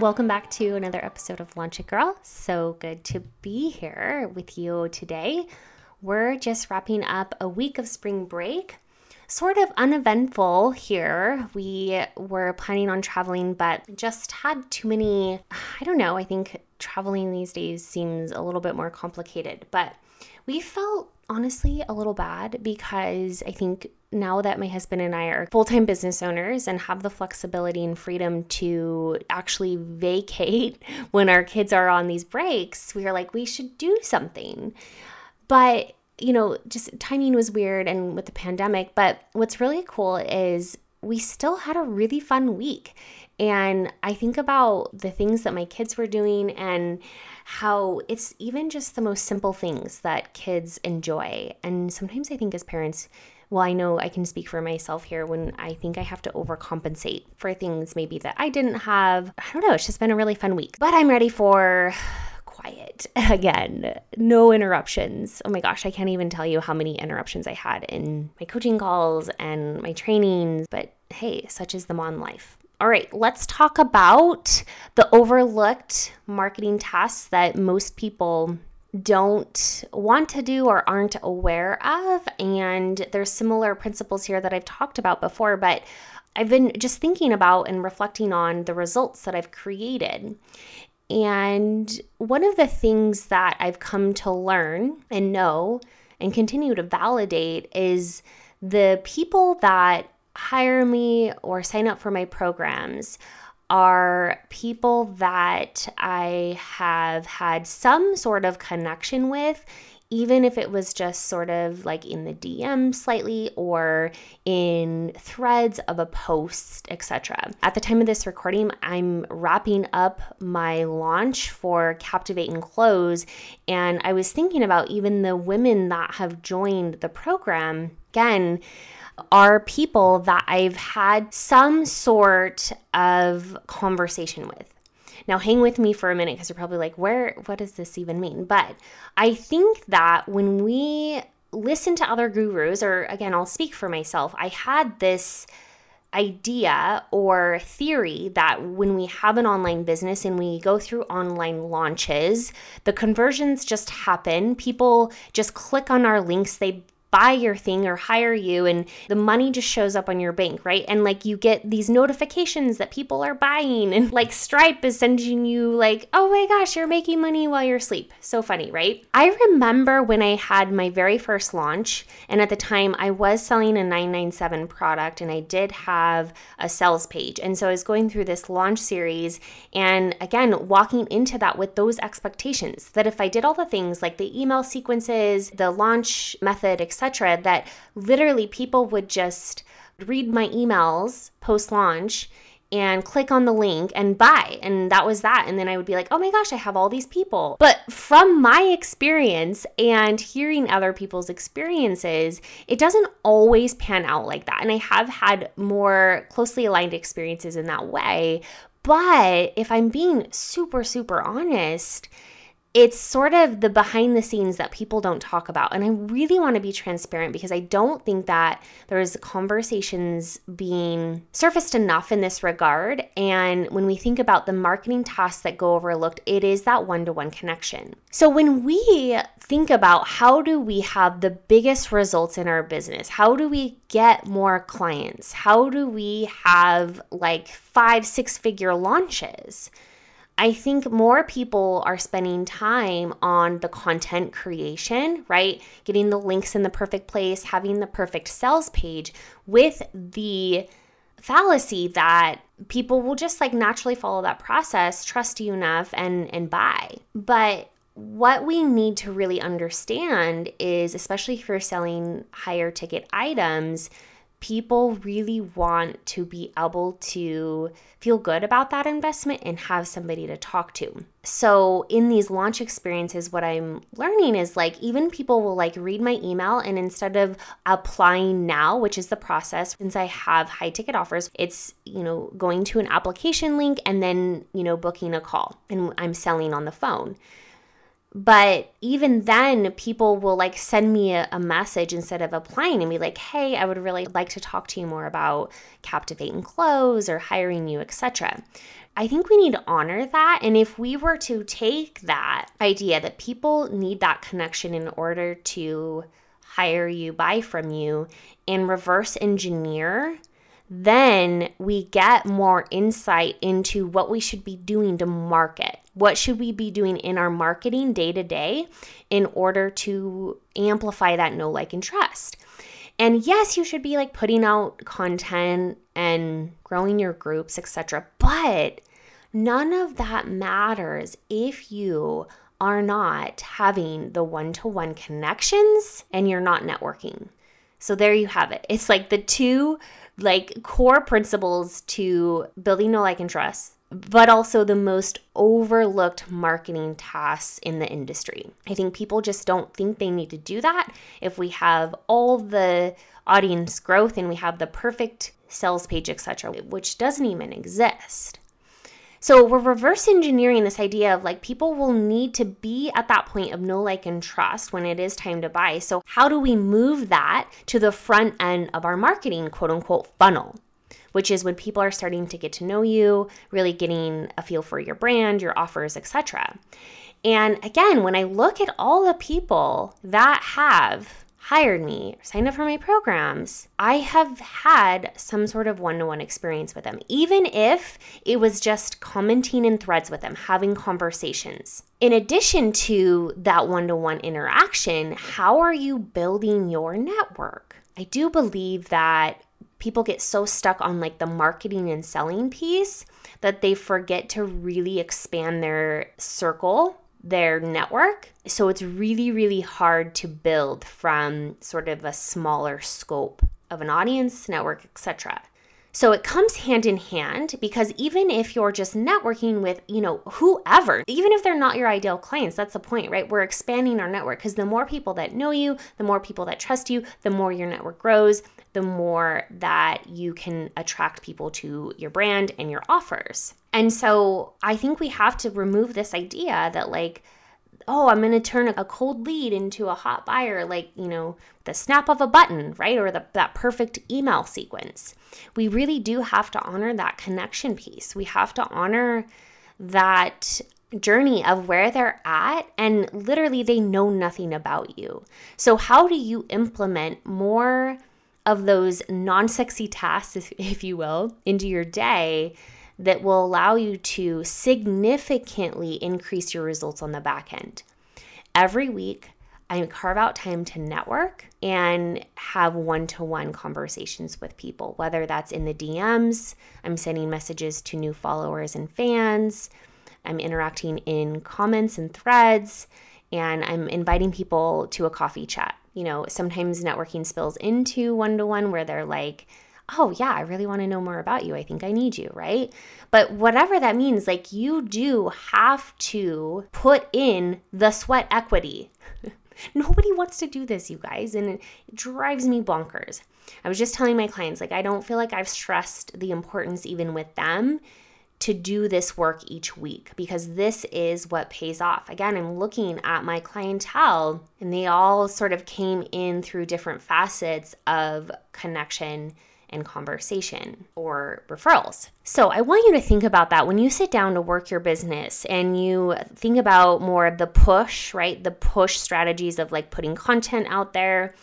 Welcome back to another episode of Launch It Girl. So good to be here with you today. We're just wrapping up a week of spring break. Sort of uneventful here. We were planning on traveling, but just had too many. I don't know. I think traveling these days seems a little bit more complicated, but we felt honestly a little bad because I think now that my husband and I are full time business owners and have the flexibility and freedom to actually vacate when our kids are on these breaks, we are like, we should do something. But, you know, just timing was weird and with the pandemic. But what's really cool is we still had a really fun week. And I think about the things that my kids were doing and how it's even just the most simple things that kids enjoy. And sometimes I think as parents, well, I know I can speak for myself here when I think I have to overcompensate for things maybe that I didn't have. I don't know, it's just been a really fun week. But I'm ready for quiet again. No interruptions. Oh my gosh, I can't even tell you how many interruptions I had in my coaching calls and my trainings. But hey, such is the Mon life. All right, let's talk about the overlooked marketing tasks that most people don't want to do or aren't aware of. And there's similar principles here that I've talked about before, but I've been just thinking about and reflecting on the results that I've created. And one of the things that I've come to learn and know and continue to validate is the people that hire me or sign up for my programs are people that I have had some sort of connection with, even if it was just sort of like in the DM slightly or in threads of a post, etc. At the time of this recording, I'm wrapping up my launch for Captivate and Close, and I was thinking about even the women that have joined the program. Again, are people that I've had some sort of conversation with. Now, hang with me for a minute because you're probably like, where, what does this even mean? But I think that when we listen to other gurus, or again, I'll speak for myself, I had this idea or theory that when we have an online business and we go through online launches, the conversions just happen. People just click on our links, they buy your thing or hire you and the money just shows up on your bank, right? And like you get these notifications that people are buying and like Stripe is sending you like, "Oh my gosh, you're making money while you're asleep." So funny, right? I remember when I had my very first launch and at the time I was selling a 997 product and I did have a sales page. And so I was going through this launch series and again, walking into that with those expectations that if I did all the things like the email sequences, the launch method, etc etc., that literally people would just read my emails post launch and click on the link and buy. And that was that. And then I would be like, oh my gosh, I have all these people. But from my experience and hearing other people's experiences, it doesn't always pan out like that. And I have had more closely aligned experiences in that way. But if I'm being super, super honest, it's sort of the behind the scenes that people don't talk about. And I really want to be transparent because I don't think that there's conversations being surfaced enough in this regard. And when we think about the marketing tasks that go overlooked, it is that one to one connection. So when we think about how do we have the biggest results in our business, how do we get more clients, how do we have like five, six figure launches? I think more people are spending time on the content creation, right? Getting the links in the perfect place, having the perfect sales page with the fallacy that people will just like naturally follow that process, trust you enough and and buy. But what we need to really understand is especially if you're selling higher ticket items, people really want to be able to feel good about that investment and have somebody to talk to. So, in these launch experiences, what I'm learning is like even people will like read my email and instead of applying now, which is the process, since I have high ticket offers, it's, you know, going to an application link and then, you know, booking a call and I'm selling on the phone. But even then, people will like send me a, a, message instead of applying and be like, hey, I would really like to talk to you more about Captivate and Close or hiring you, etc. I think we need to honor that. And if we were to take that idea that people need that connection in order to hire you, buy from you, and reverse engineer then we get more insight into what we should be doing to market. What should we be doing in our marketing day to day in order to amplify that know, like, and trust? And yes, you should be like putting out content and growing your groups, etc. But none of that matters if you are not having the one to one connections and you're not networking. So there you have it. It's like the two like core principles to building know like and trust but also the most overlooked marketing tasks in the industry. I think people just don't think they need to do that. If we have all the audience growth and we have the perfect sales page, etc., which doesn't even exist. So we're reverse engineering this idea of like people will need to be at that point of know, like, and trust when it is time to buy. So, how do we move that to the front end of our marketing quote unquote funnel? Which is when people are starting to get to know you, really getting a feel for your brand, your offers, etc. And again, when I look at all the people that have hired me, signed up for my programs, I have had some sort of one to one experience with them, even if it was just commenting in threads with them, having conversations. In addition to that one to one interaction, how are you building your network? I do believe that people get so stuck on like the marketing and selling piece that they forget to really expand their circle their network. So it's really, really hard to build from sort of a smaller scope of an audience, network, etc. So it comes hand in hand because even if you're just networking with, you know, whoever, even if they're not your ideal clients, that's the point, right? We're expanding our network because the more people that know you, the more people that trust you, the more your network grows, the more that you can attract people to your brand and your offers. And so I think we have to remove this idea that, like, oh, I'm going to turn a cold lead into a hot buyer, like, you know, the snap of a button, right? Or the, that perfect email sequence. We really do have to honor that connection piece. We have to honor that journey of where they're at and literally they know nothing about you. So, how do you implement more of those non sexy tasks, if you will, into your day that will allow you to significantly increase your results on the back end. Every week, I carve out time to network and have one to one conversations with people, whether that's in the DMs, I'm sending messages to new followers and fans, I'm interacting in comments and threads, and I'm inviting people to a coffee chat. You know, sometimes networking spills into one to one where they're like, oh, yeah, I really want to know more about you. I think I need you, right? But whatever that means, like you do have to put in the sweat equity. Nobody wants to do this, you guys, and it drives me bonkers. I was just telling my clients, like, I don't feel like I've stressed the importance, even with them, to do this work each week because this is what pays off. Again, I'm looking at my clientele and they all sort of came in through different facets of connection and conversation or referrals. So I want you to think about that when you sit down to work your business and you think about more of the push, right? The push strategies of like putting content out there,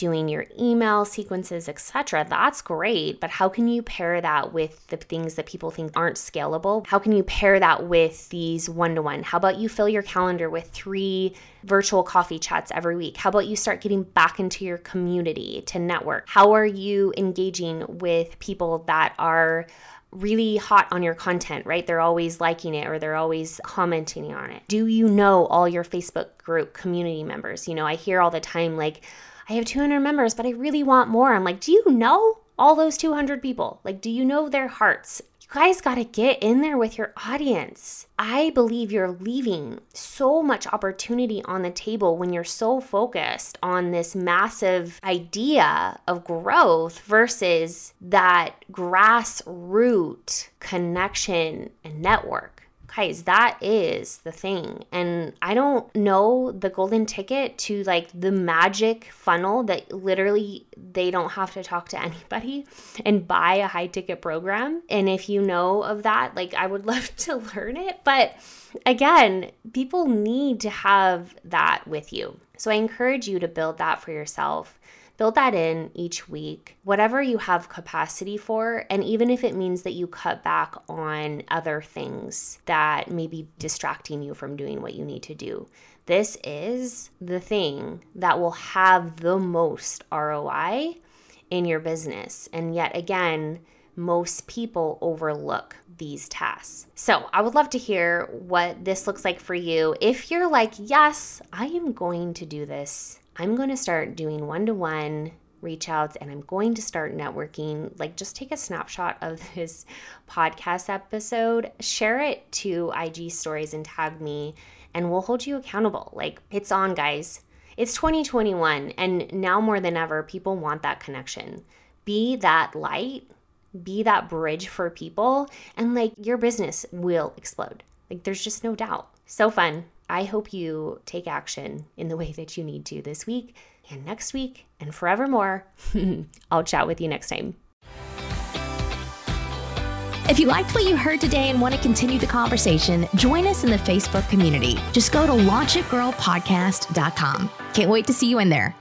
doing your email sequences, etc. That's great, but how can you pair that with the things that people think aren't scalable? How can you pair that with these one-to-one? How about you fill your calendar with 3 virtual coffee chats every week? How about you start getting back into your community to network? How are you engaging with people that are really hot on your content, right? They're always liking it or they're always commenting on it. Do you know all your Facebook group community members? You know, I hear all the time like I have 200 members, but I really want more. I'm like, do you know all those 200 people? Like, do you know their hearts? You guys got to get in there with your audience. I believe you're leaving so much opportunity on the table when you're so focused on this massive idea of growth versus that grassroots connection and network guys that is the thing. And i don't know the golden ticket to like the magic funnel that literally they don't have to talk to anybody and buy a high ticket program. And if you know of that like i would love to learn it. But again people need to have that with you. So i encourage you to build that for yourself Build that in each week, whatever you have capacity for. And even if it means that you cut back on other things that may be distracting you from doing what you need to do, this is the thing that will have the most ROI in your business. And yet again, most people overlook these tasks. So, I would love to hear what this looks like for you. If you're like, yes, I am going to do this I'm going to start doing one to one reach outs and I'm going to start networking. Like, just take a snapshot of this podcast episode, share it to IG stories and tag me, and we'll hold you accountable. Like, it's on, guys. It's 2021, and now more than ever, people want that connection. Be that light, be that bridge for people, and like your business will explode. Like, there's just no doubt. So fun. I hope you take action in the way that you need to this week and next week and forevermore. I'll chat with you next time. If you liked what you heard today and want to continue the conversation, join us in the Facebook community. Just go to launchitgirlpodcast.com. Can't wait to see you in there.